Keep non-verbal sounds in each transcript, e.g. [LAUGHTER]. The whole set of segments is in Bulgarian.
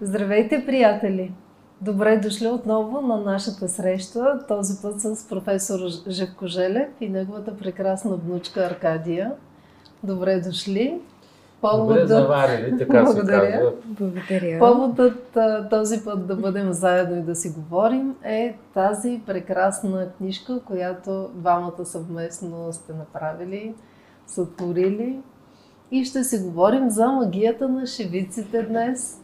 Здравейте, приятели! Добре дошли отново на нашата среща, този път с професор Живко Желев и неговата прекрасна внучка Аркадия. Добре дошли! Поводът... Добре заварили, така Благодаря. се казва. Благодаря. Поводът този път да бъдем заедно и да си говорим е тази прекрасна книжка, която двамата съвместно сте направили, сътворили. И ще си говорим за магията на шевиците днес.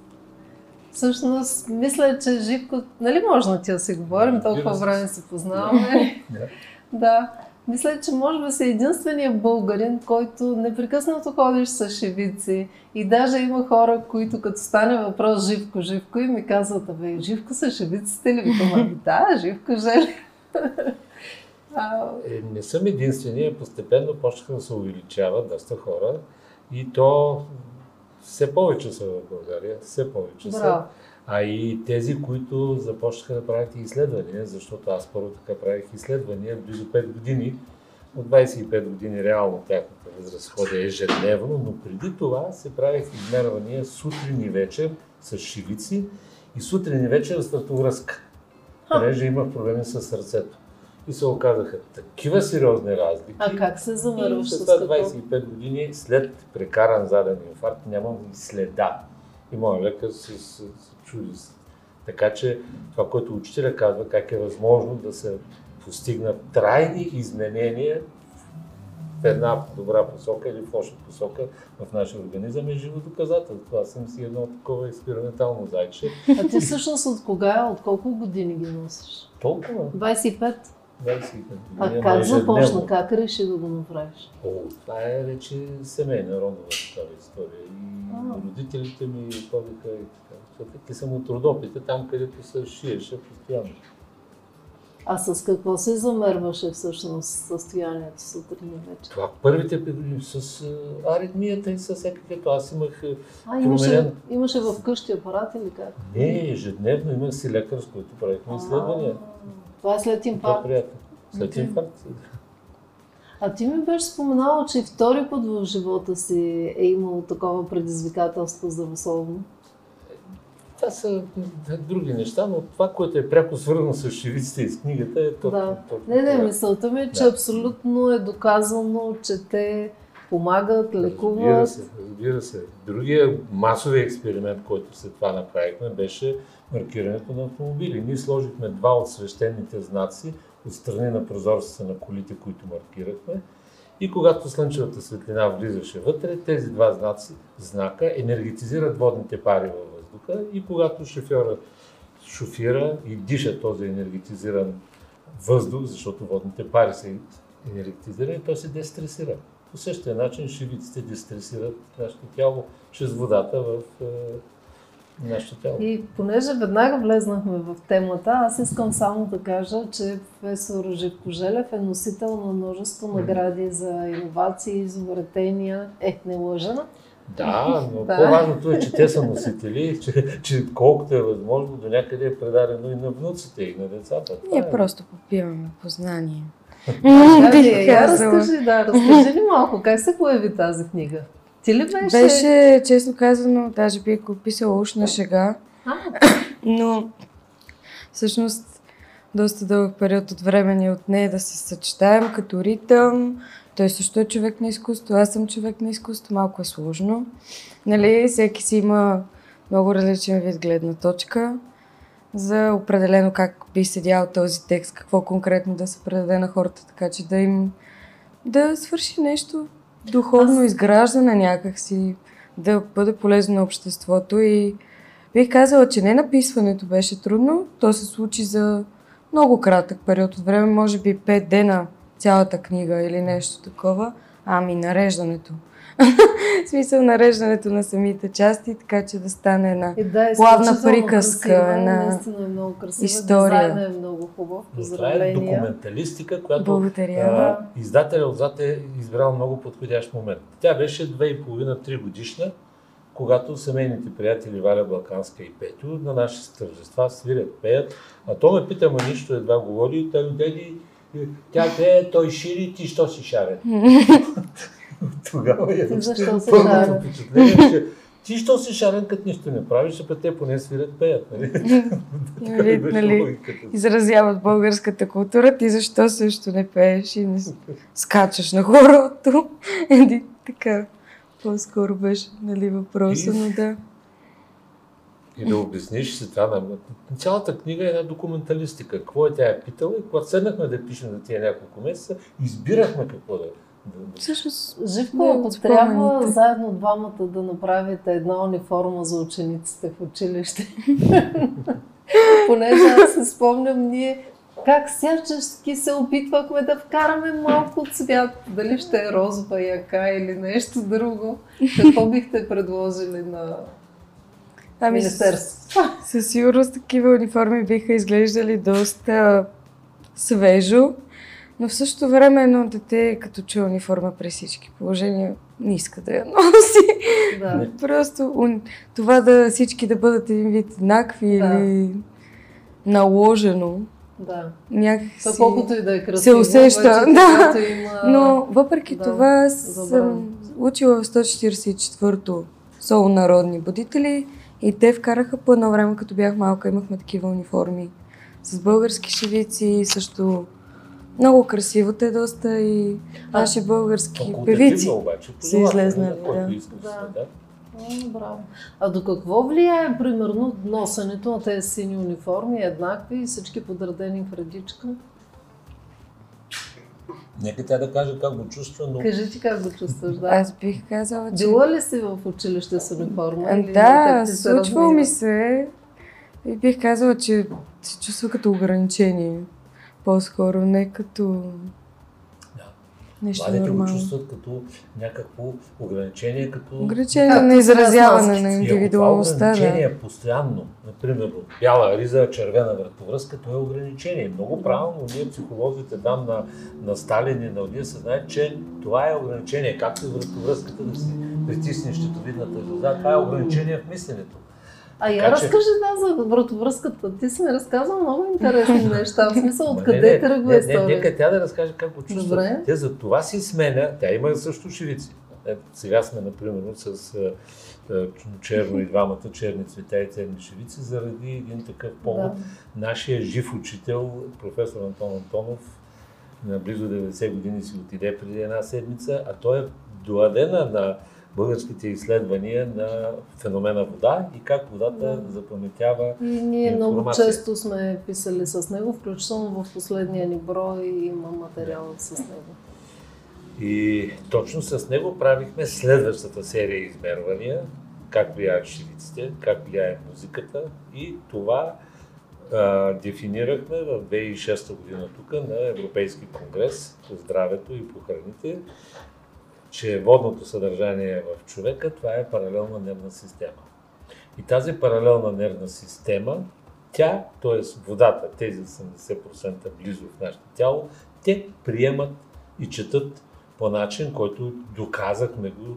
Всъщност, мисля, че Живко, нали може на ти да си говорим, толкова време се познаваме. [LAUGHS] да. Мисля, че може би си единствения българин, който непрекъснато ходиш с шевици. И даже има хора, които като стане въпрос Живко, Живко и ми казват, абе, Живко са шевиците ли? Викам, [LAUGHS] да, Живко жели. [LAUGHS] е, не съм единствения, постепенно почнаха да се увеличават доста хора. И то все повече са в България, все повече Браво. са. А и тези, които започнаха да правят изследвания, защото аз първо така правих изследвания близо 5 години, от 25 години реално тяхната възраст ходя ежедневно, но преди това се правих измервания сутрин и вечер с шивици и сутрин и вечер с връзка, понеже имах проблеми с сърцето. И се оказаха такива сериозни разлики. А как се замерваш с това 25 години след прекаран заден инфаркт нямам и следа. И моят лекар се, се, се чуди. Така че това, което учителя казва, как е възможно да се постигнат трайни изменения в една добра посока или в лоша посока в нашия организъм е живо доказателство. Аз съм си едно такова експериментално зайче. А ти всъщност от кога, от колко години ги носиш? Толкова. 25? 25 А как започна? Как реши да го направиш? О, това е вече семейна родова такава история. И А. родителите ми ходиха и така. Защото съм от Родопите, там където се шиеше постоянно. А с какво се замерваше всъщност състоянието сутрин и вечер? Това първите години с аритмията и с всякаквото. Аз имах а, имаше, променен- имаше в къщи апарат или как? Не, ежедневно имах си лекар, с който правихме изследвания. Това е след инфаркт. приятно. След инфаркт. А ти ми беше споменала, че и втори път в живота си е имало такова предизвикателство здравословно. Това са други неща, но това, което е пряко свързано с шивиците и с книгата е точно. Да. Не, не, мисълта ми е, че Да. абсолютно е доказано, че те помагат, Разбира лекуват. се, разбира се. Другия масовия експеримент, който след това направихме, беше маркирането на автомобили. Ние сложихме два от свещените знаци от страни на прозорците на колите, които маркирахме. И когато слънчевата светлина влизаше вътре, тези два знаци, знака енергетизират водните пари във въздуха и когато шофьора шофира и диша този енергетизиран въздух, защото водните пари са енергетизирани, той се дестресира. По същия начин шивиците дестресират нашето тяло чрез водата в е, нашето тяло. И понеже веднага влезнахме в темата, аз искам само да кажа, че професор Живко Желев е носител на множество награди за иновации, изобретения. Е, не лъжа. Да, но [LAUGHS] Да. по-важното е, че те са носители, че, че колкото е възможно, до някъде е предадено и на внуците, и на децата. Ние е. просто попиваме познание. Я казала. разкажи, да, разкажи ли малко, как се появи тази книга? Ти ли беше? Беше, честно казано, даже бих го писала уж на шега, А, но всъщност доста дълъг период от време ни от нея да се съчетаем като ритъм. Той също е човек на изкуство, аз съм човек на изкуство, малко е сложно. Нали, всеки си има много различен вид гледна точка за определено как би седял този текст, какво конкретно да се предаде на хората, така че да им да свърши нещо духовно Аз- изграждане някакси, да бъде полезно на обществото. И бих казала, че не написването беше трудно, то се случи за много кратък период от време, може би 5 дена цялата книга или нещо такова, ами нареждането. [LAUGHS] В смисъл нареждането на самите части, така че да стане една И да, Плавна изключително приказка красива, на наистина е много красива. история. Дизайнът е много хубав. Но това е Поздравления. документалистика, която Благодаря. а, издателя отзад е избрал много подходящ момент. Тя беше 2,5-3 годишна, когато семейните приятели Валя Балканска и Петю на наши тържества свирят, пеят. А то ме пита, ма нищо едва говори, и той деди, тя пее, той шири, ти що си шарен? [LAUGHS] [LAUGHS] Тогава е Ти защо се първото шарен? впечатление, че [LAUGHS] Ти що си шарен, като нищо не правиш, а те поне свирят пеят, нали? [LAUGHS] Нали, беше нали, логиката. изразяват българската култура, ти защо също не пееш и не скачаш на хорото? Еди, така, по-скоро беше нали, въпроса, И- но да. И да обясниш си това. На... Цялата книга е една документалистика. Какво е тя е питала и когато седнахме да пишем за тия няколко месеца, избирахме какво да... да... да- Всъщност, Живко, ако трябва заедно двамата да направите една униформа за учениците в училище. [LAUGHS] Понеже аз се спомням ние как всячески се опитвахме да вкараме малко цвят. Дали ще е розова яка или нещо друго. Какво бихте предложили на ами, Министерството? със сигурност такива униформи биха изглеждали доста свежо, но в същото време едно дете, като чуе униформа при всички положения, не иска да я [LAUGHS] носи. Да. Просто това да всички да бъдат един вид еднакви Да. или наложено, да. някакси... То колкото и да е красиво, се усеща, вече, да. има... Но въпреки да, това съм учила в 144-то соло народни будители и те вкараха по едно време, като бях малка, имахме такива униформи с български шевици, също много красиво те доста и наши български певици. обаче. са излезнали, Който да. да. Да. браво. А до какво влияе, примерно, носенето на тези сини униформи, еднакви и всички подредени в редичка? Нека тя да каже как го чувства, но Кажи ти как го чувстваш, да. Аз бих казала, че... Била ли си в училище с униформа? А, или на Да, случвало ми се и бих казала, че се чувства като ограничение. По-скоро, не като нещо младите го нормално. чувстват като някакво ограничение, като... Ограничение на изразяване на И ако това индивидуалността. ограничение Да. е постоянно, например, бяла риза, червена вратовръзка, то е ограничение. Много правилно, ние психолозите там на, на Сталин и на Одия се знаят, че това е ограничение, както и вратовръзката да си притиснеш щитовидната жлеза, това е ограничение в мисленето. А я Така разкажи да, за вратовръзката. Ти си ми разказал много интересни [LAUGHS] неща. В смисъл, откъде тръгва не, не, история? Нека тя да разкаже как го чувства. Добре. Тя за това си сменя, тя има също шивици. Е, сега сме, например, с е, е, черно и двамата черни цвета и черни шивици, заради един такъв повод. Да. Нашия жив учител, професор Антон Антонов, на близо 90 години си отиде преди една седмица, а той е доадена на българските изследвания на феномена вода и как водата Да. запаметява И ние много често сме писали с него, включително в последния ни брой има материал с него. И точно с него правихме следващата серия измервания, как влияят шивиците, как влияе музиката и това а, дефинирахме в 2006 година тук на Европейски конгрес по здравето и по храните, че водното съдържание в човека това е паралелна нервна система. И тази паралелна нервна система, тя, т.е. водата, тези 80% близо в нашето тяло, те приемат и четат по начин, който доказахме го,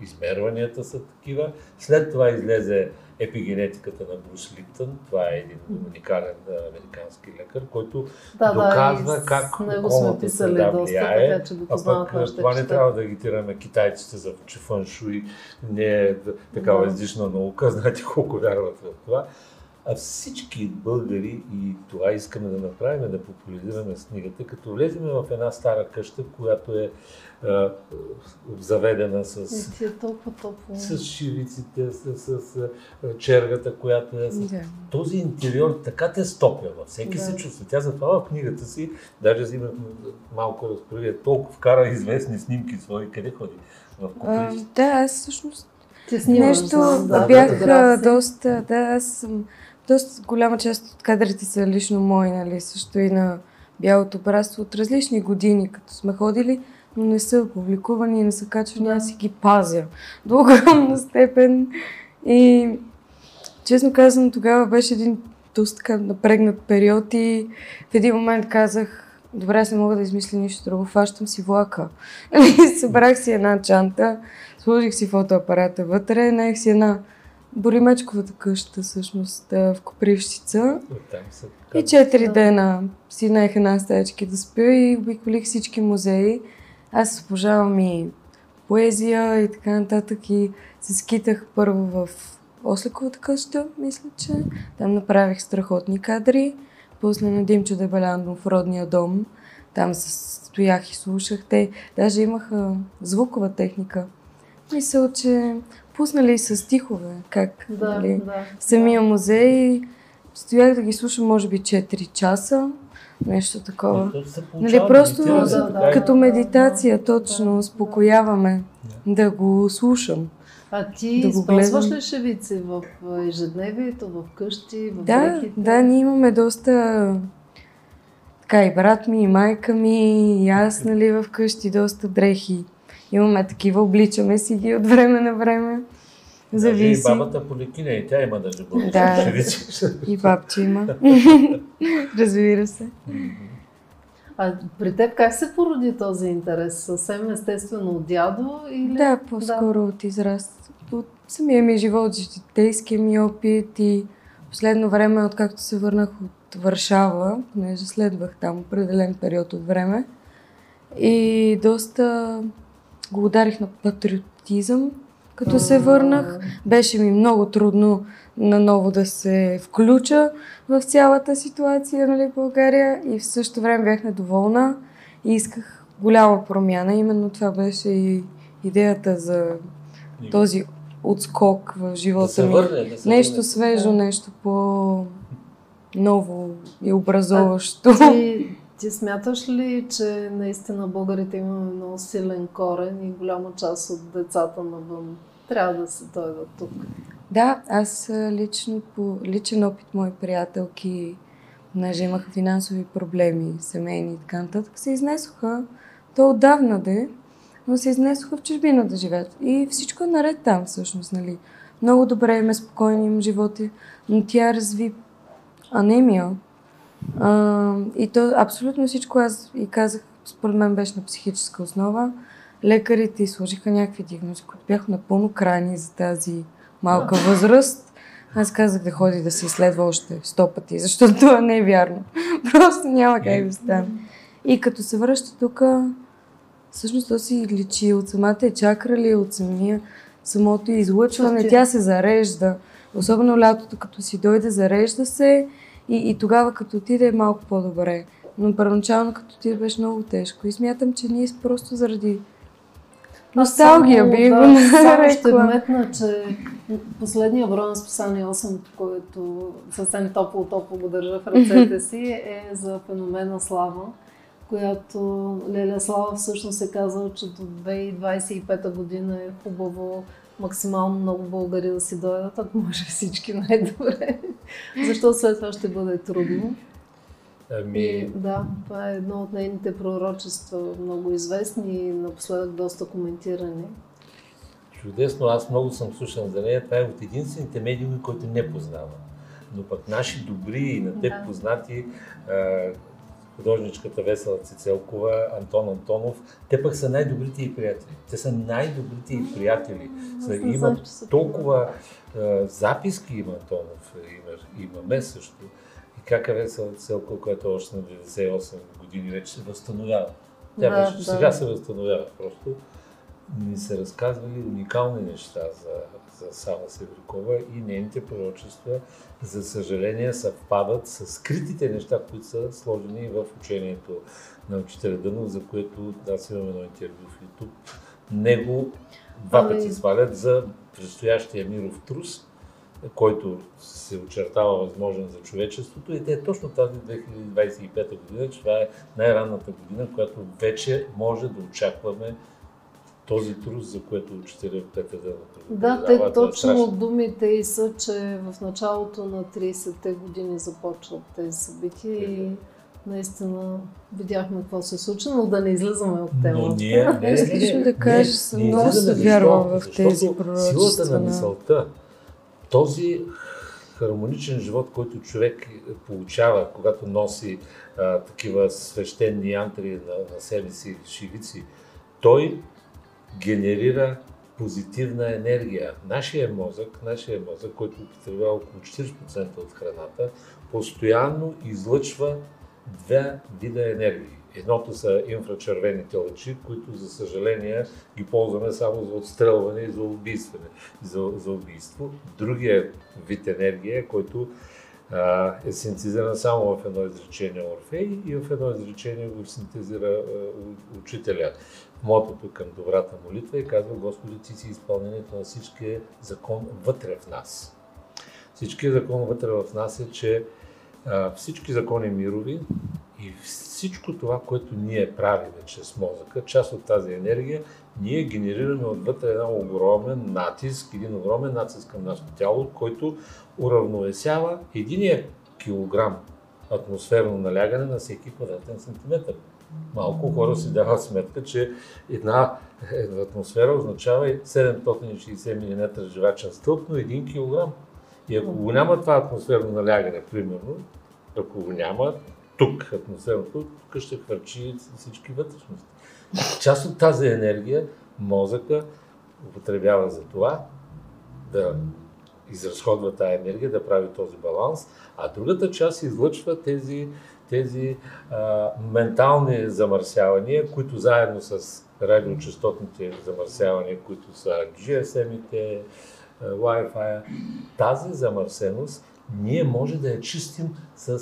измерванията са такива. След това излезе епигенетиката на Брус Липтън. Това е един уникален американски лекар, който Да, доказва да, как него сме писали среда доста, влияе, така че го а познават пък нашите това не трябва да агитираме китайците за че фъншуй не е такава Да. излишна наука, [LAUGHS] знаете колко вярват в това. А всички българи, и това искаме да направим, да популяризираме с книгата, като влезем в една стара къща, която е а, заведена с, е толкова топло. с шивиците, с, с, с чергата, която е с Да. този интериор така те стопява. Всеки Да. се чувства. Тя затова в книгата си, даже взимах малко разправие, толкова вкара известни снимки свои. Къде ходи? В А, да, аз всъщност нещо знам, да, бях а, фотографии. доста, да, аз съм, доста голяма част от кадрите са лично мои, нали, също и на бялото братство от различни години, като сме ходили, но не са публикувани, не са качвани, аз си ги пазя до огромна степен. И честно казвам, тогава беше един доста така напрегнат период и в един момент казах, добре, аз не мога да измисля нищо друго, фащам си влака. [LAUGHS] И Събрах си една чанта, сложих си фотоапарата вътре, наех си една боримечковата къща, всъщност, а, в Копривщица. Оттам са И четири дена си наех една стаечки да спя и обиколих всички музеи. Аз обожавам и поезия и така нататък. И се скитах първо в Осликовата къща, мисля, че. Там направих страхотни кадри. После на Димчо Дебеляндо в родния дом. Там се стоях и слушах. Те даже имаха звукова техника. Мисля, че пуснали с стихове, как Да, нали, да. самия музей. Стоях да ги слушам, може би 4 часа, нещо такова. Се Нали, получава просто да, да, и- Като да, медитация, да, точно, да. успокояваме да го слушам. А ти Да използваш ли шевици в ежедневието, в къщи, в Да, дрехите? да, ние имаме доста така и брат ми, и майка ми, и аз, нали, в къщи доста дрехи. Имаме такива, обличаме си ги от време на време. Даже И Зависи. бабата поликиня, и тя има даже бъдеще. Да. [LAUGHS] И бабче има. [LAUGHS] Разбира се. А при теб как се породи този интерес? Съвсем естествено от дядо или? Да, по-скоро от израст. От самия ми живот, житейския ми опит и последно време, откакто се върнах от Варшава, понеже следвах там определен период от време, и доста го ударих на патриотизъм, като се върнах. Беше ми много трудно наново да се включа в цялата ситуация нали, в България и в същото време бях недоволна и исках голяма промяна. Именно това беше и идеята за този отскок в Да живота се ми. върне, да се Нещо върне. свежо, Да. нещо по-ново и образоващо. Ти, ти смяташ ли, че наистина българите имаме много силен корен и голяма част от децата навън трябва да се дойдат тук? Да, аз лично по личен опит, мои приятелки, понеже имаха финансови проблеми, семейни и така нататък, се изнесоха, то отдавна де, но се изнесоха в чужбина да живеят. И всичко е наред там всъщност, нали. Много добре им е спокойни им животи, но тя разви анемия. А, и то абсолютно всичко аз и казах, според мен беше на психическа основа. Лекарите сложиха някакви диагнози, които бяха напълно крайни за тази малка възраст. Аз казах да ходи да се изследва още сто пъти, защото това не е вярно. [LAUGHS] Просто няма как да стане. И като се връща тук, всъщност то си личи от самата чакра ли, от самия, самото излъчване, тя се зарежда. Особено лятото, като си дойде, зарежда се и, и тогава като отиде е малко по-добре. Но първоначално като отиде беше много тежко. И смятам, че ние просто заради носталгия би само, го да, ще нарекла. вметна, че последния брой на списание 8, който съвсем топло-топло го държа в ръцете [LAUGHS] си, е за феномена Слава, която Леля Слава всъщност е казал, че до 2025 година е хубаво максимално много българи да си дойдат, ако може всички [LAUGHS] най-добре. Защото след това ще бъде трудно. И, Ами, да, това е едно от нейните пророчества, много известни и напоследък доста коментирани. чудесно, аз много съм слушан за нея. Това е от единствените медиуми, които не познавам. Но пък наши добри и на теб Да. познати художничката Весела Цицелкова, Антон Антонов, те пък са най-добрите и приятели. Те са най-добрите и приятели. Не има толкова а, записки има Антонов, има, имаме също. И как е Весела Цицелкова, която още на 98 години вече се възстановява. Тя Да, вече да. сега се възстановява просто ни се разказвали уникални неща за, за Сава Севрикова и нейните пророчества, за съжаление, съвпадат с скритите неща, които са сложени в учението на учителя Дънов, за което аз имам едно интервю в YouTube. Него два Ами- пъти свалят за предстоящия миров трус, който се очертава възможен за човечеството и те е точно тази 2025 година, че това е най-ранната година, която вече може да очакваме този трус, за което учителя Петър да Да, те точно думите и са, че в началото на 30-те години започват тези събития и наистина видяхме какво се случи, но да не излизаме от Но темата. ние, не, не, не, да кажа, не, съм не много се вярвам в тези пророчества Силата на на- мисълта, този хармоничен живот, който човек получава, когато носи а, такива свещени антри на, на себе си, шивици, той генерира позитивна енергия. Нашия мозък, нашия мозък, който употребява около 40% от храната, постоянно излъчва две вида енергии. Едното са инфрачервените лъчи, които за съжаление ги ползваме само за отстрелване и за, убийстване, за, за убийство. Другия вид енергия, който а, е синтезиран само в едно изречение Орфей и в едно изречение го синтезира а, учителя. Мотото към добрата молитва и казва Господи, ти си изпълнението на всичкия закон вътре в нас. Всичкият закон вътре в нас е, че а, всички закони мирови и всичко това, което ние правим чрез мозъка, част от тази енергия, ние генерираме отвътре един огромен натиск, един огромен натиск към нашето тяло, който уравновесява единия килограм атмосферно налягане на всеки квадратен сантиметр. Малко хора си дават сметка, че една, една атмосфера означава 760 мм живачен стълб, но 1 кг. И ако го няма това атмосферно налягане, примерно, ако го няма, тук атмосферното, тук ще хвърчи всички вътрешности. Част от тази енергия мозъка употребява за това да изразходва тази енергия, да прави този баланс, а другата част излъчва тези, тези а, ментални замърсявания, които заедно с радиочастотните замърсявания, които са GSM-ите, Wi-Fi, тази замърсеност ние може да я чистим с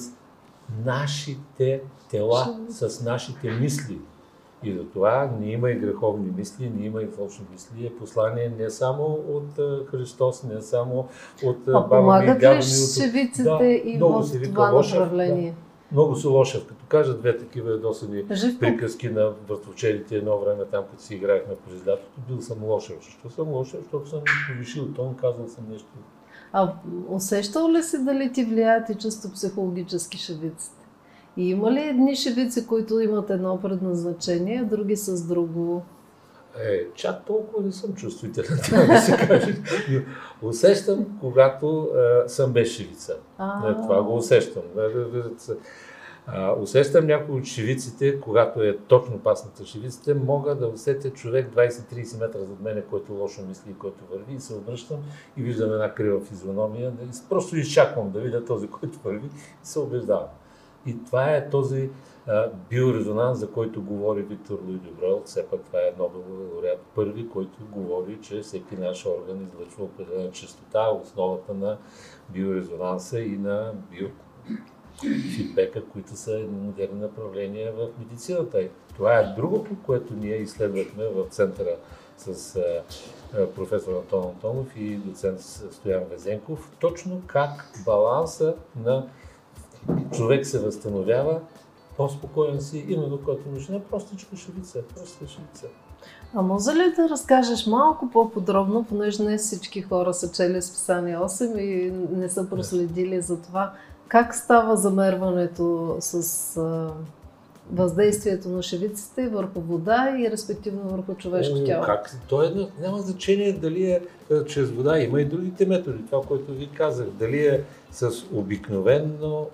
нашите тела, с нашите мисли. И за това не има и греховни мисли, не има и фалшни мисли. Е послание не само от Христос, не само от баба ми дядо ми. шевиците да, и в това направление? Да, много са лошав. Като кажа две такива едосани приказки на въртовчелите едно време там, като си играехме през лятото, бил съм лошав. Защо съм лошав? Защото съм повишил тон, казал съм нещо а усещал ли си дали ти влияят и чисто психологически шевиците? И има ли едни шевици, които имат едно предназначение, а други с друго? Е, чак толкова не съм чувствителен, [LAUGHS] това да се каже. Усещам, когато е, съм без шевица. Е, това го усещам. А, усещам някои от шивиците, когато е точно пасната шивиците, мога да усетя човек 20-30 метра зад мене, който лошо мисли и който върви и се обръщам и виждам една крива физиономия. Да, просто изчаквам да видя този, който върви и се убеждавам. И това е този а, биорезонанс, за който говори Виктор Луи Добрел. Все пак това е Нобел лауреат първи, който говори, че всеки наш орган излъчва определена частота, основата на биорезонанса и на био които са модерни направления в медицината. Това е другото, което ние изследвахме в центъра с професор Антон Антонов и доцент Стоян Везенков. Точно как баланса на човек се възстановява, по-спокоен си, именно който нужда е простичка шевица, проста шевица. А може ли да разкажеш малко по-подробно, понеже не всички хора са чели списание 8 и не са проследили за това, как става замерването с а, въздействието на шевиците върху вода и респективно върху човешко тяло? Как? То е, няма значение дали е чрез вода. Има и другите методи. Това, което ви казах. Дали е с обикновено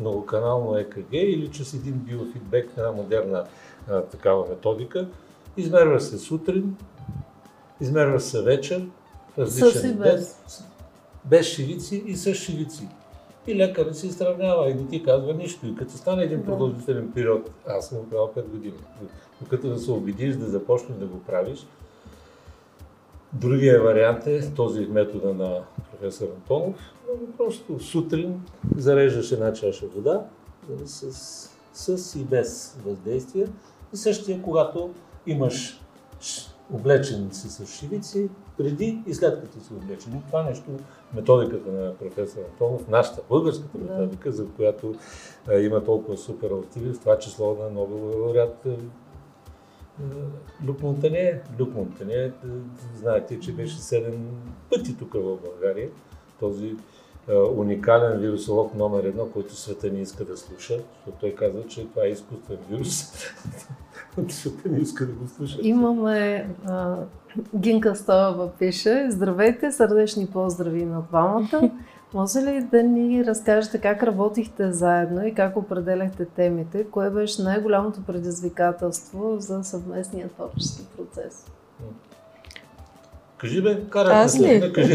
многоканално ЕКГ или чрез един биофидбек, една модерна а, такава методика. Измерва се сутрин, измерва се вечер, различен без. без шивици и с шивици и лекарът си сравнява и не ти казва нищо. И като стане един продължителен период, аз съм правил 5 години, докато да се убедиш да започнеш да го правиш, Другия вариант е този метода на професор Антонов. Просто сутрин зареждаш една чаша вода с, с и без въздействие. И същия, когато имаш облечен си с шивици, преди и след като си облечен. Това нещо, методиката на професор Антонов, нашата българската методика, за която а, има толкова супер активи, в това число на Нобел лауреат Люк Монтане. Люк Монтане, знаете, че беше 7 пъти тук в България. Този уникален вирусолог номер едно, който света не иска да слуша, защото той казва, че това е изкуствен вирус. [LAUGHS] света не иска да го слуша. Имаме а, Гинка Стоева пише, здравейте, сърдечни поздрави на двамата. Може ли да ни разкажете как работихте заедно и как определяхте темите? Кое беше най-голямото предизвикателство за съвместния творчески процес? Кажи бе, карай. Аз ли? Кажи.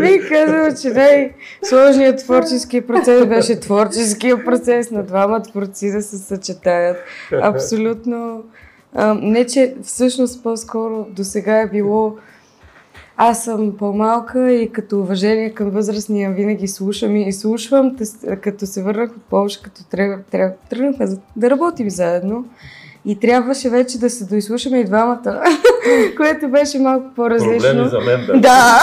Бих казала, че най-сложният творчески процес беше творческия процес на двама творци да се съчетаят. Абсолютно. Не, че всъщност по-скоро до сега е било аз съм по-малка и като уважение към възрастния винаги слушам и слушвам. Като се върнах от Польша, като тръгнахме да работим заедно, и трябваше вече да се доизслушаме и двамата, [LAUGHS] което беше малко по-различно. Проблеми за мен, да. Да,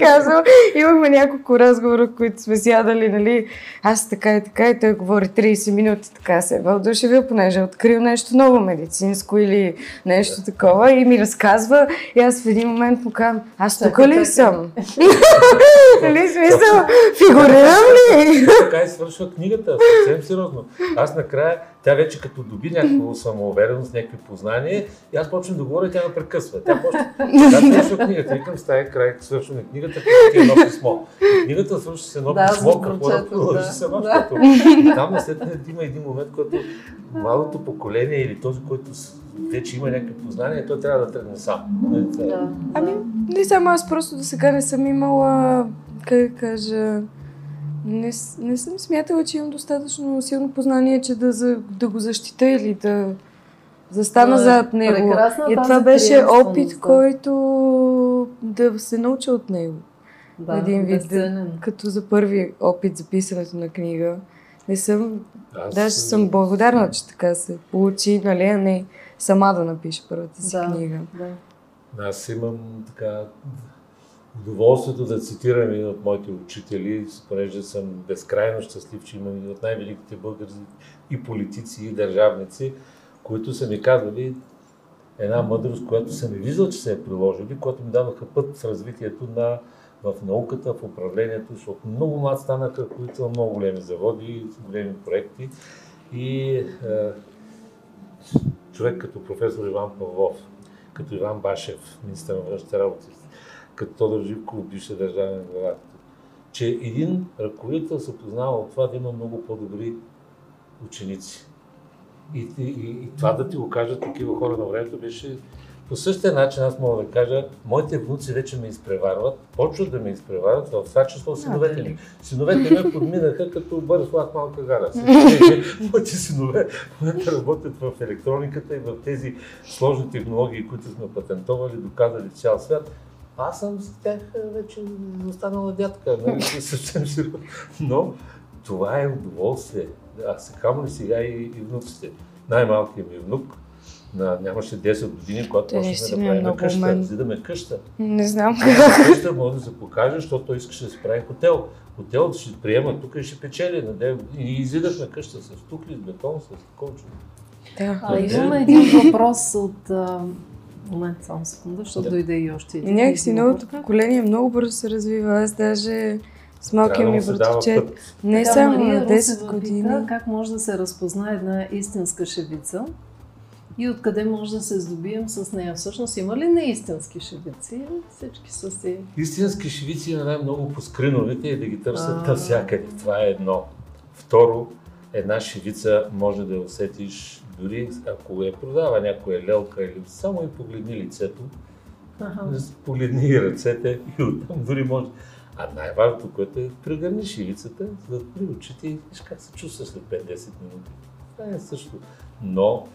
[LAUGHS] казвам. Имахме няколко разговора, които сме сядали, нали, аз така и така, и той говори 30 минути, така се е вълдушевил, понеже е открил нещо ново медицинско или нещо такова и ми разказва и аз в един момент му казвам, аз тук ли съм? [LAUGHS] Нали смисъл, фигурирам ли? Така и свършва книгата, съвсем сериозно. Аз накрая тя вече като доби някаква самоувереност, някакви познания, и аз почвам да говоря, тя ме прекъсва. Тя почва. Така свършва [LAUGHS] книгата. Викам, стая край, свършваме книгата, ти едно писмо. Книгата свършва с едно да, писмо, какво да продължи [LAUGHS] да. сама, да. там след има един момент, който малото поколение или този, който вече има някакви познания, той трябва да тръгне сам. Да. Ами, не само аз просто до сега не съм имала, как да кажа, не, не съм смятала, че имам достатъчно силно познание, че да, за, да го защита или да застана да, зад него. И това беше опит, да. който да се науча от него. Да, един вид, да, като за първи опит за писането на книга. Не съм, Аз даже съм благодарна, че така се получи, нали, а не сама да напиша първата си да, книга. Да. Аз имам така удоволствието да цитирам един от моите учители, понеже съм безкрайно щастлив, че имам един от най-великите българи и политици, и държавници, които са ми казвали една мъдрост, която съм и виждал, че се е приложили, която ми дадоха път в развитието на в науката, в управлението, защото много млад които много големи заводи, големи проекти. И е, човек като професор Иван Павлов, като Иван Башев, министър на външните работи, като Тодор Живков, бивше държавен глава, че един ръководител се познава от това да има много по-добри ученици. И, и, и това да ти го кажат такива хора на времето беше по същия начин аз мога да кажа, моите внуци вече ме изпреварват, почват да ме изпреварват, в това число синовете ми. Синовете ме подминаха като бърз влак малка гара. [LAUGHS] Моите синове в момента работят в електрониката и в тези сложни технологии, които сме патентовали, доказали в цял свят. Аз съм с тях вече останала дядка, нали, съвсем сериозно. Но това е удоволствие. А се камо ли сега и, и внуците. Най-малкият ми внук на, нямаше 10 години, когато почнахме да правим къща, мен... зидаме къща. Не знам как. Къща може да се покаже, защото той искаше да се прави хотел. Хотел ще приема тук и ще печели на 9 години. И изидахме къща с тухли, с бетон, с колчо. Да. А, имаме един въпрос от момент, само секунда, защото да. дойде и още един. Някакси новото поколение много бързо се развива. Аз даже с малкия ми братовчет. Не така, само на 10 години. Пита, как може да се разпознае една истинска шевица и откъде може да се здобием с нея. Всъщност има ли неистински шевици? Всички са си... Истински шевици има най-много по скриновете и да ги търсят навсякъде. Това е едно. Второ, една шевица може да я усетиш дори ако я продава някоя лелка или само и погледни лицето, ага. погледни и ръцете и оттам дори може. А най-важното, което е прегърни шивицата, за да при очите и виж как се чувстваш след 5-10 минути. Това е също. Но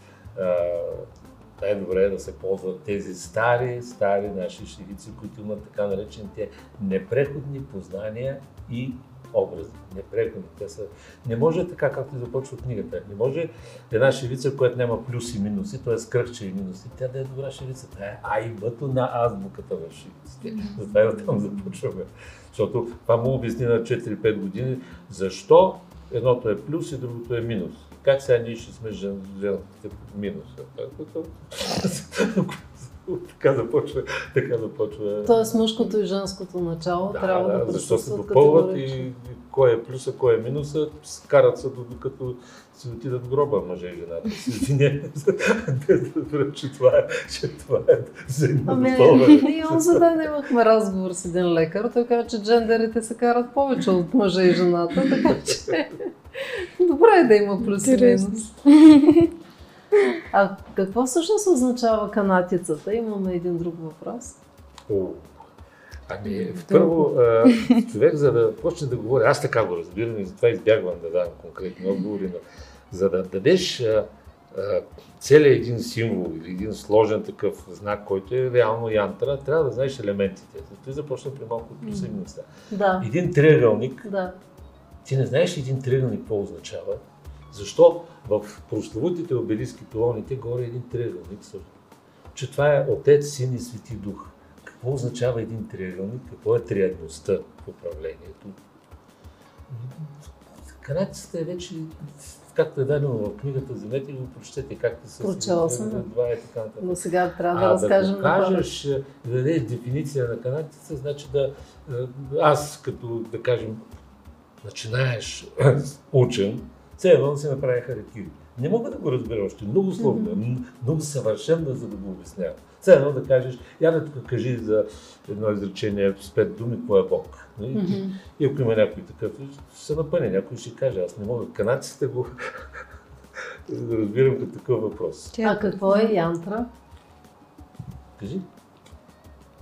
най-добре е да се ползват тези стари, стари наши шивици, които имат така наречените непреходни познания и образи. Непреходни. Те са... Не може така, както започва книгата. Не може една шевица, която няма плюси и минуси, т.е. кръгче и минуси, тя да е добра шевица. Това е А и Б-то на азбуката в шевиците. Затова и оттам започваме. Защото това му обясни на 4-5 години защо едното е плюс и другото е минус как сега ние ще сме женските минуса? [LAUGHS] така започва, така започва. Тоест мъжкото и женското начало да, трябва да, да Защо се допълват и кой е плюса, кой е минуса, карат се докато си отидат в гроба мъже и жената. Извиня, [LAUGHS] че това е, че това е взаимодопълване. Ами, ние онзи ден имахме разговор с един лекар, той каза, че джендерите се карат повече от мъжа и жената, така че [LAUGHS] добре е да има плюс и минус. А какво всъщност означава канатицата? Имаме един друг въпрос. О, ами, първо, човек, за да почне да говори, аз така го разбирам и затова избягвам да давам конкретни отговори, но за да дадеш целият един символ или един сложен такъв знак, който е реално янтра, трябва да знаеш елементите. Ти започна при малко от последността. Да. Един триъгълник, Да. ти не знаеш един триъгълник какво означава. Защо в прословутите обелиски колоните горе един триъгълник също. Че това е Отец, Син и Свети Дух. Какво означава един триъгълник? Какво е триадността в управлението? Канадцата е вече, както е дадено в книгата, вземете и го прочетете, както се Прочела съм. Това е така. Но сега трябва да А, разкажем да кажеш, да дадеш дефиниция на канадцата, значи да е, аз като, да кажем, начинаеш [CLEARS THROAT] учен, все едно да се направя харакири. Не мога да го разбера още. Много сложно, е, м- много съвършено, за да го обяснявам. Все едно да кажеш, я да тук кажи за едно изречение с пет думи, какво е Бог. Нали? Мгм. И ако има някой такъв, ще се напъне, някой ще каже, аз не мога. Канадците го го [LAUGHS] разбирам като такъв въпрос. А какво е янтра? Кажи.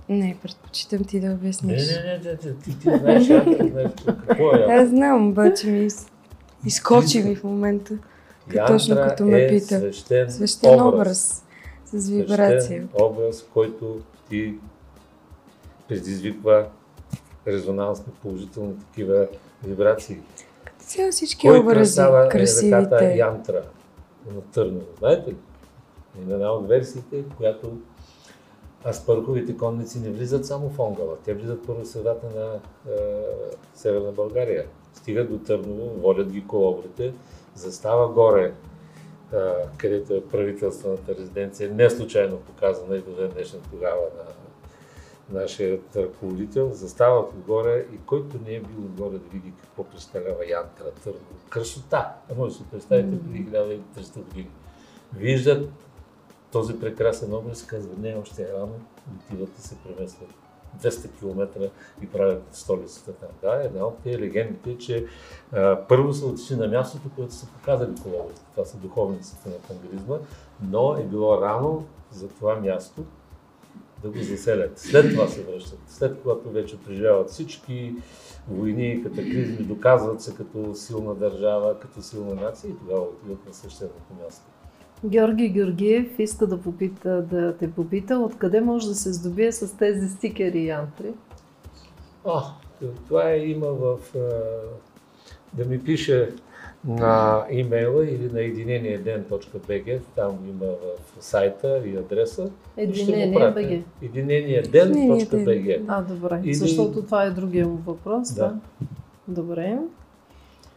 Не, предпочитам ти да Не, обясниш. не, не, не, не, ти, ти знаеш, янтра, знаеш какво е янтра. Аз знам, обаче ми изкочи ми в момента. Като- точно Янтра като ме е пита. свещен, Свещен образ. образ с вибрация. Свещен образ, който ти предизвиква резонансни, положителни такива вибрации. Цяло всички Кой образи, красава е красивите. Янтра на Търново? Знаете ли? Една от версиите, която аспарховите конници не влизат само в Онгала. Те влизат първо в средата на е, Северна България. Стигат до Търново, водят ги колобрите, застава горе, е, където е правителствената резиденция, не случайно показана и до ден днешен тогава на нашия ръководител, застават отгоре и който не е бил отгоре да види какво представлява Янтра, Търново. Красота! А може да си представите преди 1300 години. Виждат този прекрасен образ казва, не, още е рано, отиват и се преместват 200 км и правят столицата там. Да, една от тези легендите е, че а, първо са отишли на мястото, което са показали коловете. Това са духовниците на тангаризма, но е било рано за това място да го заселят. След това се връщат. След когато вече преживяват всички войни, катаклизми, доказват се като силна държава, като силна нация и тогава отиват на свещеното място. Георги Георгиев иска да, попита, да те попита откъде може да се здобие с тези стикери янтри. А, това е има в... да ми пише на имейла или на единениеден.bg, там има в сайта и адреса. и ще го Единение пратя. БГ. Единениеден.bg. А, добре. Или- Защото това е другия му въпрос. Да. Да. Добре.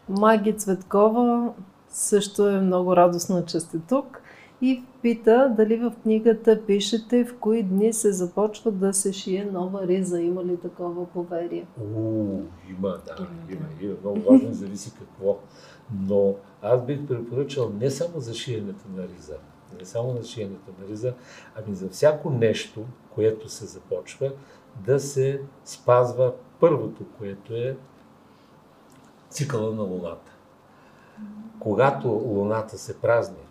Маги Цветкова също е много радостна, че сте тук и пита дали в книгата пишете в кои дни се започва да се шие нова риза. Има ли такова поверие? Уу, има, да, Има, има, има. Много важно, зависи какво. Но аз бих препоръчал не само за шиенето на риза, не само за шиенето на риза, ами за всяко нещо, което се започва, да се спазва първото, което е цикъла на Луната. Когато Луната се празни,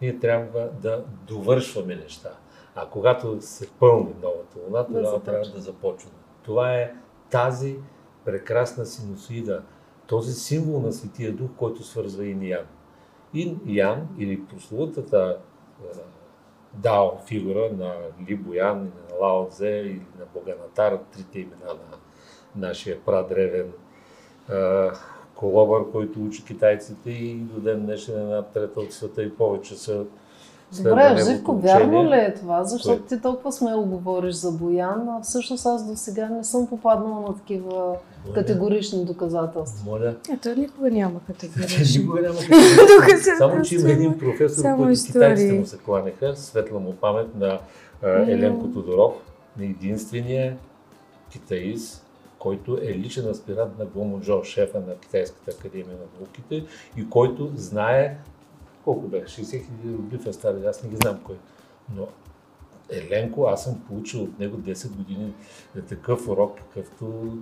ние трябва да довършваме неща. А когато се пълни новата Луна, тогава трябва да започваме. Това е тази прекрасна синусоида, този символ на Светия Дух, който свързва Ин и Ян. Ин и Ян, или прословутата е, Дао фигура на Ли Боян, или на Лао Цзе, или на Боганатар, трите имена на нашия прадревен е, колобър, който учи китайците и до ден днешен една трета от света и повече са Добре, Живко, вярно ли е това? Защото ти толкова смело говориш за Боян, а всъщност аз до сега не съм попаднала на такива Моля, категорични доказателства. Моля. Ето никога няма Те категорично. никога няма [LAUGHS] Доказателства. Само, че има един професор, Само който истории. китайците му се кланяха, светла му памет на Еленко Тодоров, на единствения китаист, който е личен аспирант на Гомо Джо, шефа на Китайската академия на науките и който знае колко бяха, 60 хиляди рубли в стари, аз не ги знам кой, но Еленко, аз съм получил от него 10 години такъв урок, какъвто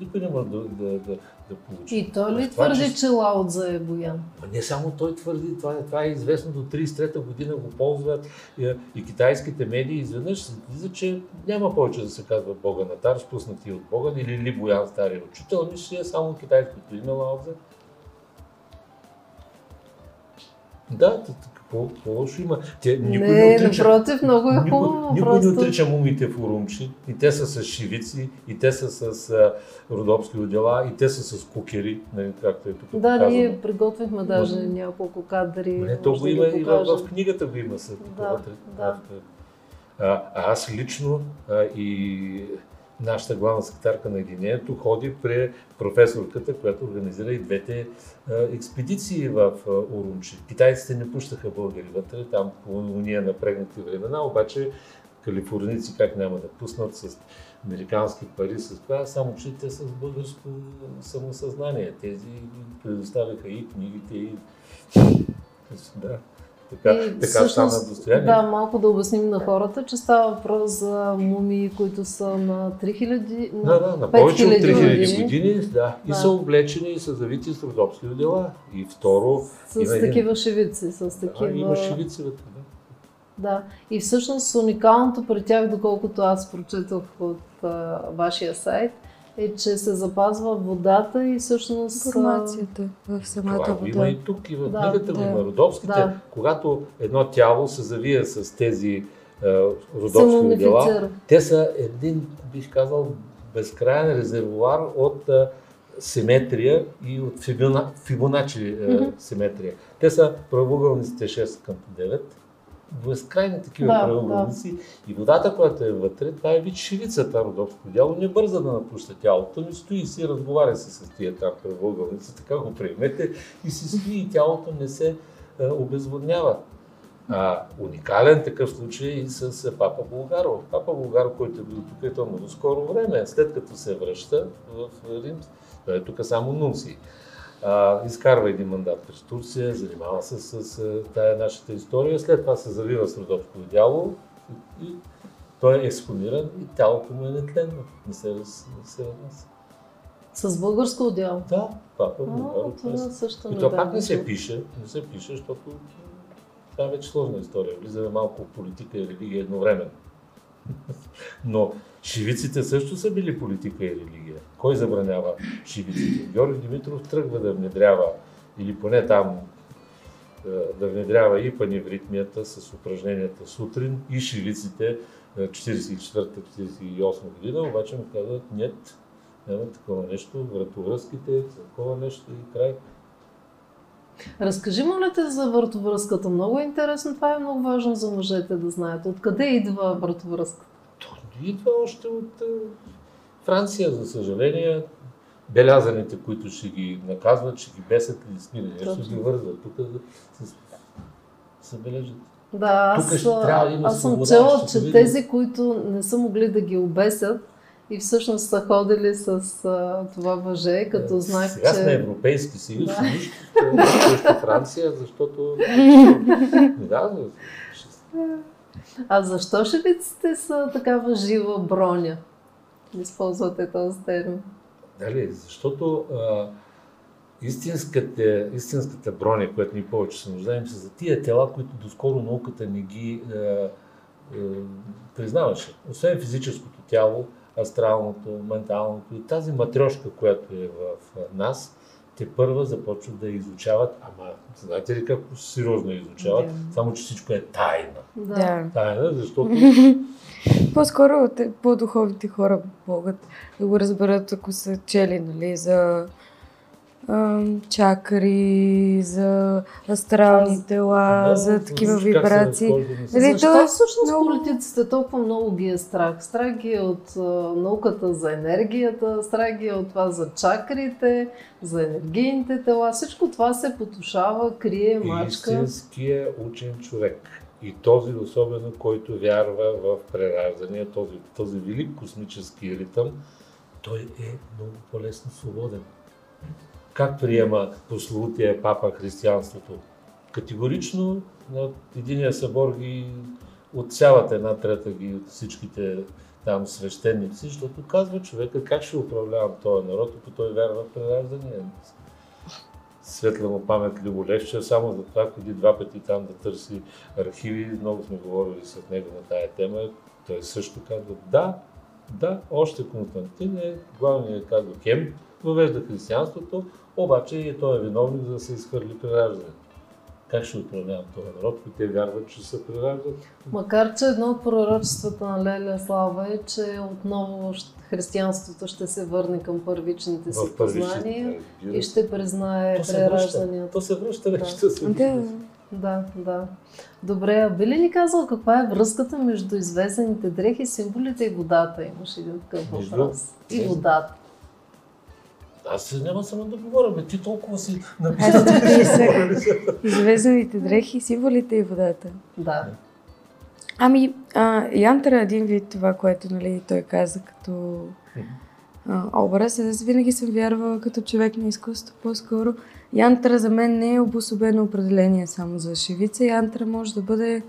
никой може да, да, да, да получи. И той ли това, твърди, че, че Лаудза е Боян? Не само той твърди, това, това е известно до 33-та година, го ползват и, и китайските медии. Изведнъж се влиза, че няма повече да се казва Бога Натар, спуснати от Бога или Ли Боян, стария учител, ами ще е само китайското име Лаудза. Да, какво, лошо има? Те, никой не, не отрича, напротив, много е хубаво. Никой, никой не отрича мумите в Урумчи. И те са с шивици, и те са с а, родопски отдела, и те са с кукери, нали, както е тук Да, показано. ние приготвихме даже Но, няколко кадри. Не, то го има и в, в, книгата го има. След да, да. А, аз лично а, и нашата главна секретарка на Единението ходи при професорката, която организира и двете експедиции в Урумчи. Китайците не пущаха българи вътре, там по уния напрегнати времена, обаче калифорници как няма да пуснат с американски пари, с това, само че те с българско самосъзнание. Тези предоставяха и книгите, и... Да. Така, и, така всъщност, стана достояние. Да, малко да обясним на хората, че става въпрос за мумии, които са на 3000, на да, да, на повече от 3000 години. години да, и да. са облечени и са завити с родопски дела. И второ... С има такива шевици, с такива... Да, има шевици да. Да, и всъщност уникалното при тях, доколкото аз прочетох от а, вашия сайт, е, че се запазва водата и всъщност... Информацията в самата това вода. има и тук, и в да, книгата да, има. Родовските, да. когато едно тяло се завие с тези родовски дела, те са един, бих казал, безкрайен резервуар от а, симетрия и от фибона, фибоначи mm-hmm. симетрия. Те са правоъгълниците 6 към 9, безкрайни такива да, правоъгълници. Да. И водата, която е вътре, това е вид шивицата, родовско дяло, не бърза да напуща тялото, не стои и си разговаря се с тия там правоъгълници, така го приемете и си стои и тялото не се а, обезводнява. А, уникален такъв случай и с Папа Булгаро. Папа Булгаро, който е бил тук е то много скоро време, след като се връща в Рим, той е тук само нунси а, изкарва един мандат през Турция, занимава се с, с тая нашата история, след това се завива с родовско дяло и, и той е експониран и тялото му е нетленно, не се, не се разнася. С българско дяло? Да, папа. Това също и това пак не се пише, не се пише, защото това е вече сложна история. Влизаме малко в политика и религия едновременно. Но шивиците също са били политика и религия. Кой забранява шивиците? Георги Димитров тръгва да внедрява, или поне там да внедрява и паневритмията с упражненията сутрин и шивиците 44-48 година, обаче му казват нет, няма такова нещо, вратовръзките, такова нещо и край. Разкажи, моля те, за вратовръзката. Много е интересно. Това е много важно за мъжете да знаят. Откъде идва вратовръзката? То идва още от Франция, за съжаление. Белязаните, които ще ги наказват, ще ги бесят или смирят, ще ги вързват. Тук се, бележат. Да, аз, ще трябва да има аз съм чела, че тези, които не са могли да ги обесят, и всъщност са ходили с а, това въже, като да, знак, сега че... Сега сме Европейски съюз, да. нищо срещу Франция, защото... [LAUGHS] да, а защо шевиците са такава жива броня? Използвате този термин. Дали, защото а, истинската, истинската броня, която ни повече се нуждаем, са за тия тела, които доскоро науката не ги а, а, признаваше. Освен физическото тяло, астралното, менталното и тази матрешка, която е в нас, те първа започват да изучават, ама знаете ли как сериозно изучават, да. само че всичко е тайна. Да. Тайна, защото... [LAUGHS] По-скоро по-духовните хора могат да го разберат, ако са чели, нали, за чакри, за астрални тела, да, за такива вибрации. Нали, Защо всъщност много... политиците толкова много ги е страх? Страх ги е от а, науката за енергията, страх ги е от това за чакрите, за енергийните тела. Всичко това се потушава, крие, мачка. Истинския учен човек и този особено, който вярва в прераждане, този, този велик космически ритъм, той е много по-лесно свободен. Как приема прословутия папа християнството? Категорично на единия събор ги отсяват една трета ги от всичките там свещеници, защото казва човека как ще управлявам този народ, ако той вярва в прераждане. Светла му памет Любо Левчев, само за това ходи два пъти там да търси архиви. Много сме говорили с него на тая тема. Той също казва, да, да, още Константин е главният, казва, Кем, въвежда християнството, обаче и той е виновник за да се изхвърли прераждането. Как ще управлявам този народ, които те вярват, че се прераждат? Макар, че едно от пророчествата на Леля Слава е, че отново християнството ще се върне към първичните си познания и ще признае преражданията. То се връща вече. Да. Се да. да, да. Добре, а би ли ни казал каква е връзката между извезените дрехи, символите и водата? Имаш един такъв въпрос. И водата. Аз няма само да говоря, бе, ти толкова си написал. Извезените дрехи, символите и водата. Да. Ами, а, Янтра е един вид това, което нали, той каза като а, образ. Аз винаги съм вярвала като човек на изкуството по-скоро. Янтра за мен не е обособено определение само за шивица. Янтра може да бъде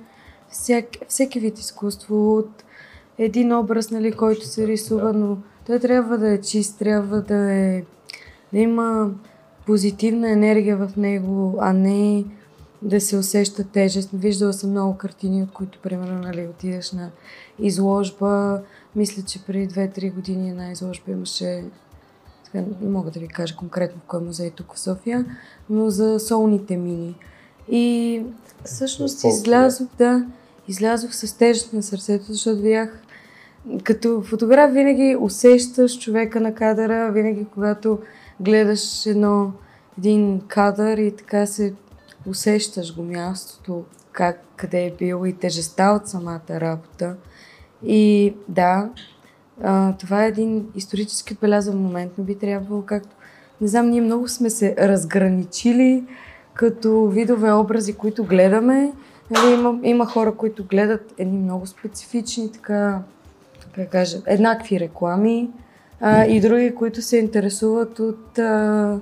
всяк, всеки вид изкуство от един образ, нали, който се рисува, но той трябва да е чист, трябва да е да има позитивна енергия в него, а не да се усеща тежест. Виждала съм много картини, от които, примерно, нали, отидеш на изложба. Мисля, че преди 2-3 години една изложба имаше сега не мога да ви кажа конкретно в кой музей тук в София, но за солните мини. И всъщност излязох, да, излязох с тежест на сърцето, защото видях като фотограф винаги усещаш човека на кадъра, винаги когато гледаш едно, един кадър и така се усещаш го мястото, как, къде е бил и тежестта от самата работа. И да, а, това е един исторически отбелязан момент, но би трябвало както... Не знам, ние много сме се разграничили като видове образи, които гледаме. Нали, има, има хора, които гледат едни много специфични, така, как кажа, еднакви реклами а, и други, които се интересуват от а,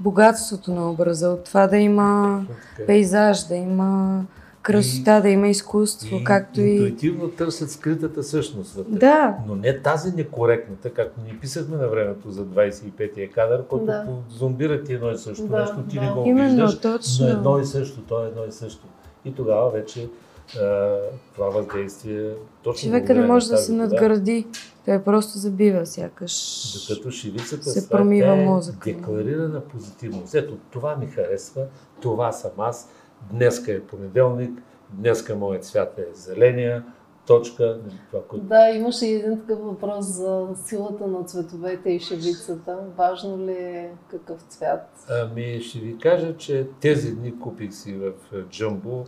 богатството на образа, от това да има пейзаж, да има красота, и, да има изкуство, и, както и... Интуитивно търсят скритата същност вътре. Да. Но не тази некоректната, както ни писахме на времето за 25-я кадър, който да. зомбира ти едно и също да, нещо, ти да. не го Именно, виждаш, точно. но едно и също, то е едно и също. И тогава вече това въздействие точно Човека не може да се надгради. Той просто забива сякаш. Докато шивицата се промива мозъка. Декларирана позитивност. Ето, това ми харесва, това съм аз. Днеска е понеделник, днеска моят цвят е зеления, точка. Това, което... Да, имаше един такъв въпрос за силата на цветовете и шевицата. Важно ли е какъв цвят? Ами ще ви кажа, че тези дни купих си в Джамбо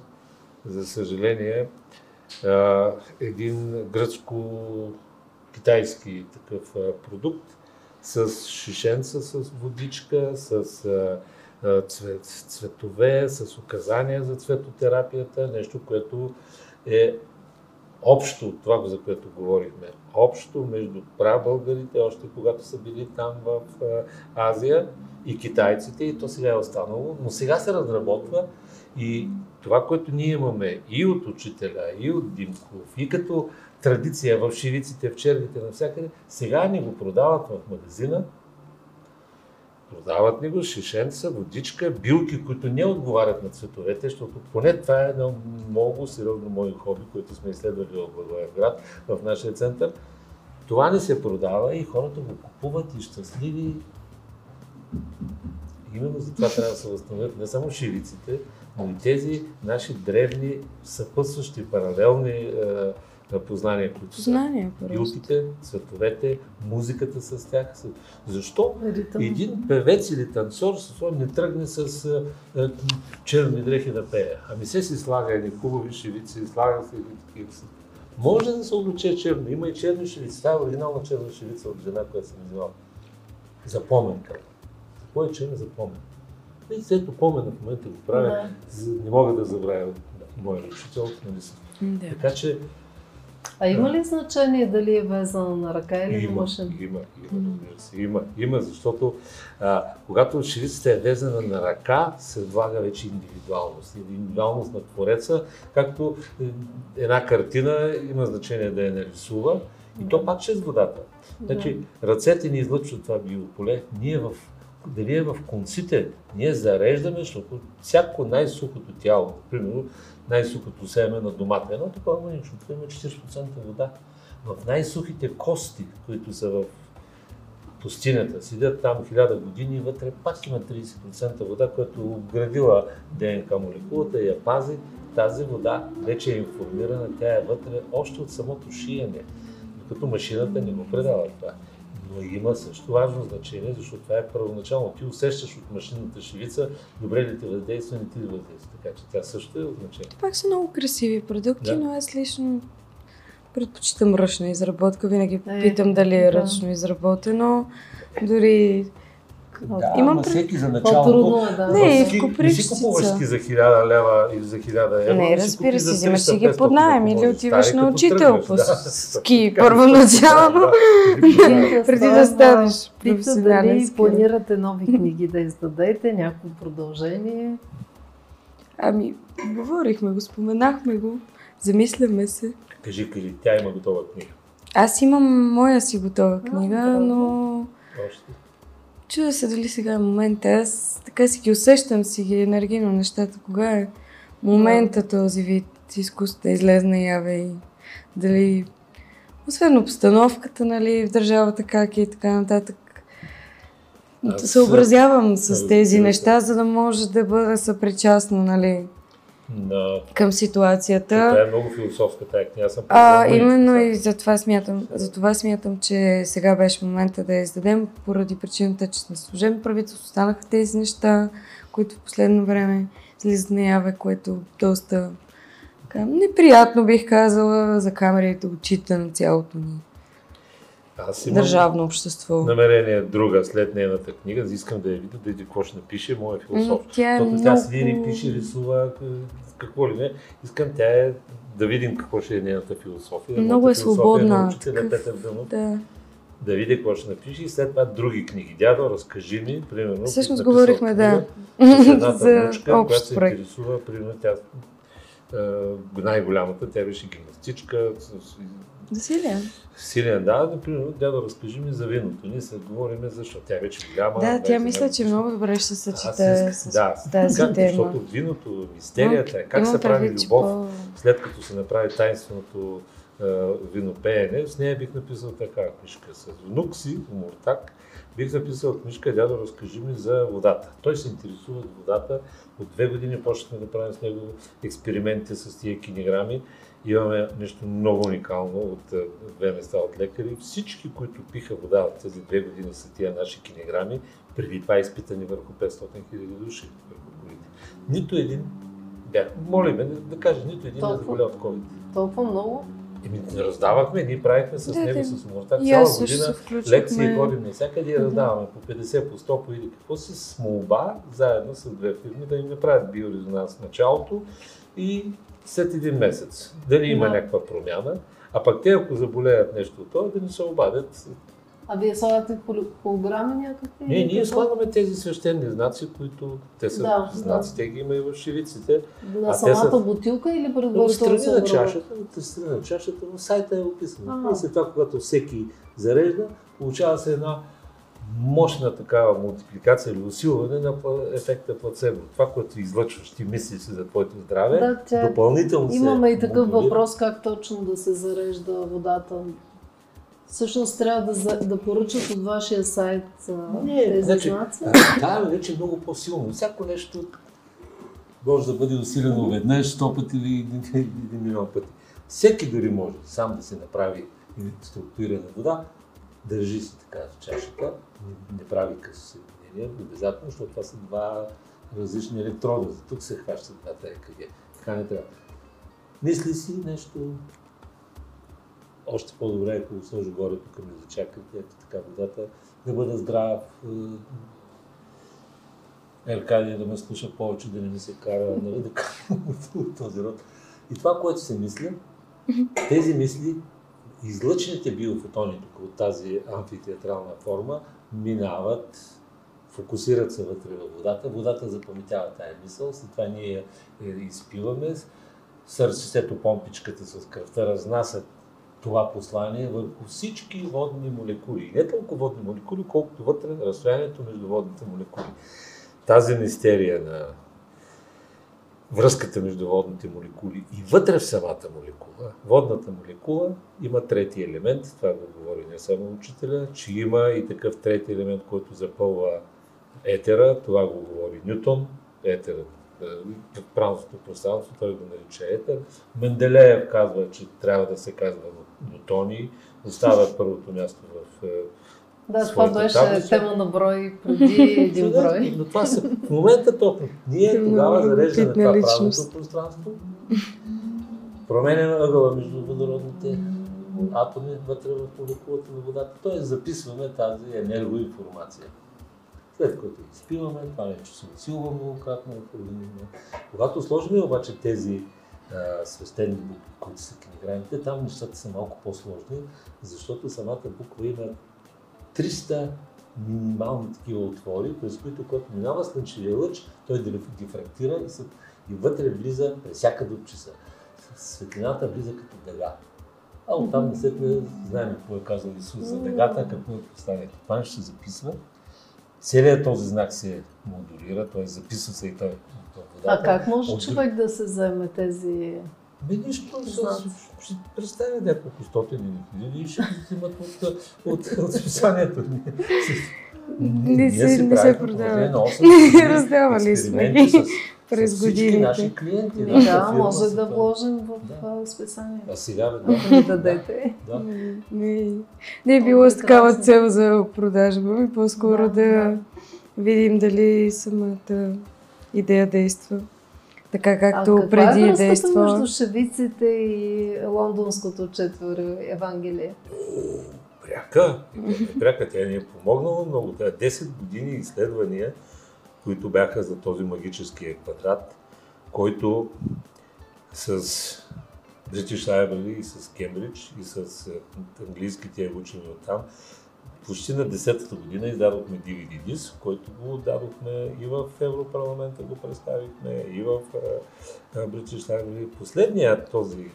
за съжаление, един гръцко-китайски такъв продукт с шишенца, с водичка, с цвет, цветове, с указания за цветотерапията, нещо, което е общо от това, за което говорихме. Общо между прабългарите, още когато са били там в Азия и китайците, и то сега е останало, но сега се разработва и това, което ние имаме и от учителя, и от Димков, и като традиция в шивиците, в червите, навсякъде, сега ни го продават в магазина, продават ни го шишенца, водичка, билки, които не отговарят на цветовете, защото поне това е едно много сериозно мое хоби, което сме изследвали в Благоевград, в нашия център. Това не се продава и хората го купуват и щастливи. Именно за това трябва да се възстановят не само шивиците, и тези наши древни съпътстващи паралелни е, е познания, които са билките, цветовете, музиката с тях. Защо Ритъм. един певец или танцор не тръгне с е, е, черни дрехи да пее? Ами се си слага едни хубави шевици, слага се едни такива. Може да се облече черно. Има и черни шевици. Това е оригинална черна шевица от жена, която съм взела. Запоменка. Какво е черна запоменка? И след помена в момента го правя, да. не мога да забравя моя учител. Нали? Да. Така че А има ли значение дали е везана на ръка или има, на машина? Има, има, разбира се. Има, има, защото а, когато шрифтата е везена на ръка, се влага вече индивидуалност. Индивидуалност на твореца, както е, една картина има значение да я нарисува и то пак чрез водата. Значи, ръцете ни излъчват това биополе. Ние в дали е в конците, ние зареждаме, защото всяко най-сухото тяло, примерно най-сухото семе на домата, едно такова мъничното има 40% вода. В най-сухите кости, които са в пустинята, седят там хиляда години и вътре пак има 30% вода, която обградила ДНК молекулата и я пази. Тази вода вече е информирана, тя е вътре още от самото шиене, докато машината не го предава това но има също важно значение, защото това е първоначално. Ти усещаш от машинната шевица, добре ли ти въздейства, не ти въздейства. Така че тя също е от значение. Пак са много красиви продукти, Да. но аз лично предпочитам ръчна изработка. Винаги Е, питам дали е да. ръчно изработено. Дори Да, Имам ама пред- всеки за По-трудно началото. е, да. Не, и в не си купуваш ски за 1000 лева или за 1000 евро. не, разбира се, взимаш си 300, ги 500, под найем или отиваш на учител по ски първоначално. [LAUGHS] Преди да станеш професионален дали планирате нови книги да издадете, някакво продължение. Ами, говорихме го, споменахме го, замисляме се. Кажи, кажи, тя има готова книга. Аз имам моя си готова книга, но Още. Чуда се дали сега е момента. Аз така си ги усещам, си ги енергийно нещата. Кога е момента този вид изкуство да излезе наяве и дали... Освен обстановката, нали, в държавата как е и така нататък. Аз- Съобразявам с тези неща, за да може да бъда съпричастна, нали, На... към ситуацията. Това е много философска тая книга. Аз съм А, именно и за това смятам, за това смятам, че сега беше момента да я издадем, поради причината, че сме служебно правителство, останаха тези неща, които в последно време слизат наяве, което доста така, неприятно бих казала за камерите очите на цялото ни Аз имам държавно общество. намерение друга след нейната книга, да искам да я видя, да видя какво ще напише, моя философ. М, Тя е тя много... седи и пише, рисува, к- какво ли не. Искам тя е да видим какво ще е нейната философия. Много е философия свободна, на учителя такъв- Петър Дънов. Да. Да видя какво ще напише и след това други книги. Дядо, разкажи ми, примерно. Всъщност говорихме, да. книга [LAUGHS] едната За общ която се интересува, примерно тя е, най-голямата, тя беше гимнастичка, с, с, Засилия. Силен, да, например, дядо, разкажи ми за виното. Ние се говорим, защото тя вече голяма. Да, тя мисля, че много добре ще се искам- с да, тази така, тема. Защото виното, мистерията, е как се прави любов, по- след като се направи тайнственото е, винопеене, с нея бих написал така книжка. С внук си, Муртак, бих написал книжка Дядо, разкажи ми за водата. Той се интересува от водата. От две години почнахме да правим с него експерименти с тия кинеграми. Имаме нещо много уникално от е, две места от лекари. Всички, които пиха вода от тези две години са тия наши кинеграми, преди това изпитани върху 500 хиляди души върху колите. Нито един, бях, моля ме да, да кажа, нито един не Толкова? заболя от COVID. Толкова много. Еми, не раздавахме, ние правихме с Да, него, да. с уморта. Цяла година лекции ходим навсякъде и раздаваме по 50, по 100, по или какво си с молба, заедно с две фирми, да им направят биорезонанс в началото и след един месец. Дали има Да. някаква промяна, а пък те, ако заболеят нещо от това, да ни се обадят. А вие слагате хол- холограми някакви? Не, ние слагаме тези свещени знаци, които те са Да, знаци, те ги има и в шивиците. На А самата са- бутилка или предварително страни се на чашата, от страни на чашата, в сайта е описано. И след това, когато всеки зарежда, получава се една мощна такава мултипликация или усилване на ефекта плацебо. Това, което излъчваш, ти мислиш за твоето здраве, Да, тя... допълнително се Имаме и такъв модулира. въпрос как точно да се зарежда водата. Всъщност трябва да, да поръчат от вашия сайт Не, тези значи, знаци. [LAUGHS] Да, е вече много по-силно. Всяко нещо може да бъде усилено веднъж, сто пъти или един милион пъти. Всеки дори може сам да се направи структурирана вода, държи си така в чашата, не- не прави късо съединение, обязателно, защото това са два различни електрода. За тук се хващат двата ЕКГ. Така не трябва. Мисли си нещо още по-добре, ако го сложи горе, тук ми зачакате, ето така водата, да бъда здрав, е, Аркадия да ме слуша повече, да не ми се кара, нали, да кара от [LAUGHS] този род. И това, което се мисля, [LAUGHS] тези мисли, излъчените биофотони тук от тази амфитеатрална форма, минават, фокусират се вътре във водата, водата запаметява тая мисъл, след това ние я изпиваме, сърцето, помпичката с кръвта разнасят това послание върху всички водни молекули. Не толкова водни молекули, колкото вътре разстоянието между водните молекули. Тази мистерия на връзката между водните молекули и вътре в самата молекула, водната молекула има трети елемент, това го говори не само учителя, че има и такъв трети елемент, който запълва етера, това го говори Нютон, етера в правото пространство, той го нарича етер. Менделеев казва, че трябва да се казва нутони, остава първото място в е, да, това беше таблица. тема на брой преди един брой. Но това са, в момента точно. Ние тогава зареждаме това правото пространство, променяме ъгъла между водородните атоми вътре в молекулата на водата, т.е. записваме тази енергоинформация. След като изпиваме, това нещо се усилва многократно в организма. Когато сложим обаче тези а, свещени букви, които са книграните, там нещата са малко по-сложни, защото самата буква има 300 минимални такива отвори, през които, когато минава слънчевия лъч, той дифрактира и, се, и вътре влиза през всяка дупчица. Светлината влиза като дъга. А оттам не се знаем какво е казал Исус за дъгата, какво е поставянето. Това ще записва. Целият този знак се модулира, т.е. записва се и той от водата. А как може от... човек да се вземе тези Бе, нищо, ще представя няколко стотини хиляди и ще взимат от, от, от списанието. Не се, не се продава. [LAUGHS] Раздавали сме [LAUGHS] през годините. наши клиенти. Да, да може да вложим в да. списанието. А сега, да. Ако ни дадете. Да. Не, не е било с такава цел за продажба, ми по-скоро да, да видим дали самата идея действа. Така както а преди е действа. между шевиците и лондонското четвър Евангелие? Пряка. Пряка. Тя ни е помогнала много. Тя 10 години изследвания, които бяха за този магическия квадрат, който с British Library и с Кембридж и с е, английските учени от там, почти на 10-та година издадохме DVD диск, който го дадохме и в Европарламента го представихме, и в British Library. Последният този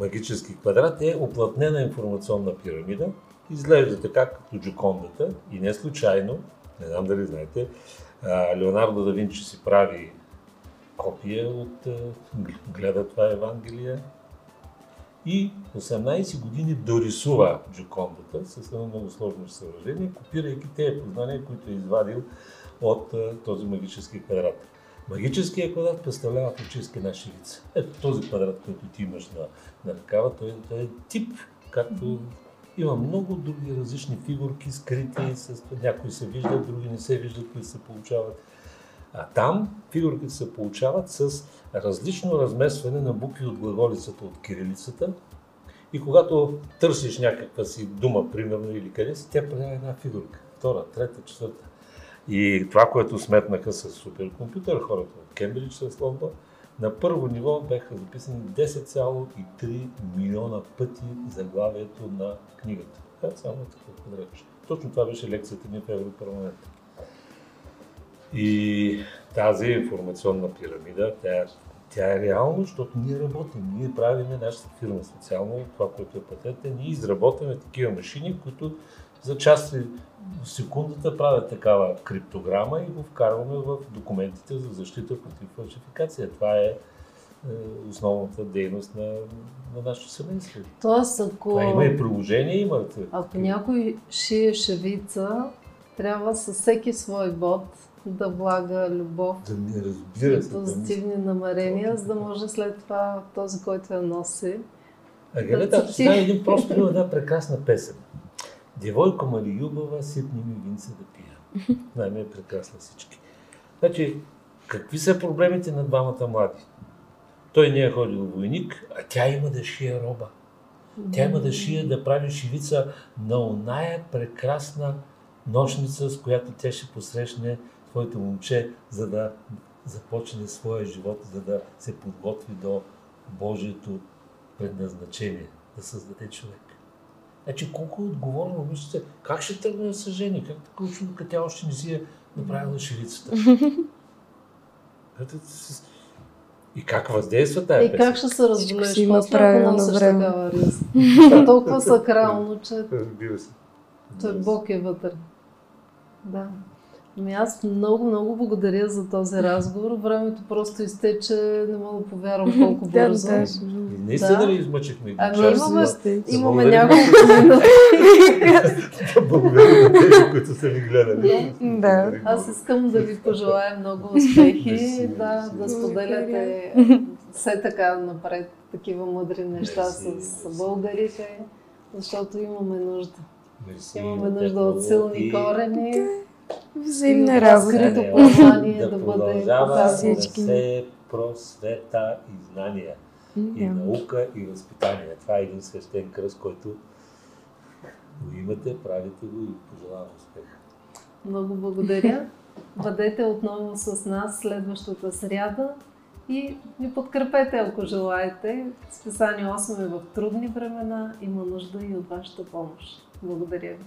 магически квадрат е оплътнена информационна пирамида. Изглежда така като Джокондата и не случайно, не знам дали знаете, Леонардо да Винчи си прави копия от гледа това Евангелие и 18 години дорисува Джокондата с едно много сложно съоръжение, копирайки тези познания, които е извадил от този магически квадрат. Магическият квадрат представлява фактически наши лица. Ето този квадрат, който ти имаш на, на ръкава, той, той е тип, както има много други различни фигурки, скрити, с някои се виждат, други не се виждат, които се получават. А там фигурките се получават с различно размесване на букви от глаголицата от кирилицата. И когато търсиш някаква си дума, примерно, или къде си, тя прави една фигурка. Втора, трета, четвърта. И това, което сметнаха с суперкомпютър, хората от Кембридж с Лондон, на първо ниво бяха записани 10,3 милиона пъти заглавието на книгата. Това е само такова подрече. Точно това беше лекцията ни в Европарламента. И тази информационна пирамида, тя, тя е реално, защото ние работим. Ние правиме нашата фирма специално, това, което е патента, ние изработваме такива машини, които за части в секундата правят такава криптограма и го вкарваме в документите за защита против фалшификация. Това е, е основната дейност на, на нашето семейство. Тоест, ако... Това има и приложение, има... Ако някой шие шевица, трябва със всеки свой бот да влага любов да не разбира и позитивни да намерения, за да може след това този, който я носи. А гледайте, да сега един просто има [LAUGHS] една прекрасна песен. Девойко Мари Юбава, сипни ми винце да пия. Най-ме е прекрасна всички. Значи, какви са проблемите на двамата млади? Той не е ходил войник, а тя има да шие роба. Тя има да шие, да прави шивица на оная прекрасна нощница, с която тя ще посрещне своето момче, за да започне своя живот, за да се подготви до Божието предназначение да създаде човек. Значи колко е отговорно мислите, как ще тръгне да се жени, как така учено, като тя още не си е направила ширицата. И как въздейства тази И как ще се разболеш си има правилно време. такава риза? Това е толкова сакрално, че Разбира се. той Бог е вътре. Да. Ами аз много, много благодаря за този [LAUGHS] разговор. Времето просто изтече, не мога да повярвам [LAUGHS] колко бързо. да. Наистина Да. ли измъчихме Ами час? имаме-. Имаме няколко [LAUGHS] минути. Благодаря на тези, които са ви гледали. Да. Аз искам да ви пожелая много успехи, да, да споделяте все така напред такива мъдри неща Мерси, с българите, защото имаме нужда. Мерси Имаме нужда от силни корени. Взаимна работа. да познание да, да продължава да. Всички. се просвета и знания. И Да. наука, и възпитание. Това е един свещен кръст, който го имате, правите го и пожелавам успех. Много благодаря. Бъдете отново с нас следващата сряда и ни подкрепете, ако желаете. Списание 8 е в трудни времена. Има нужда и от вашата помощ. Благодаря ви.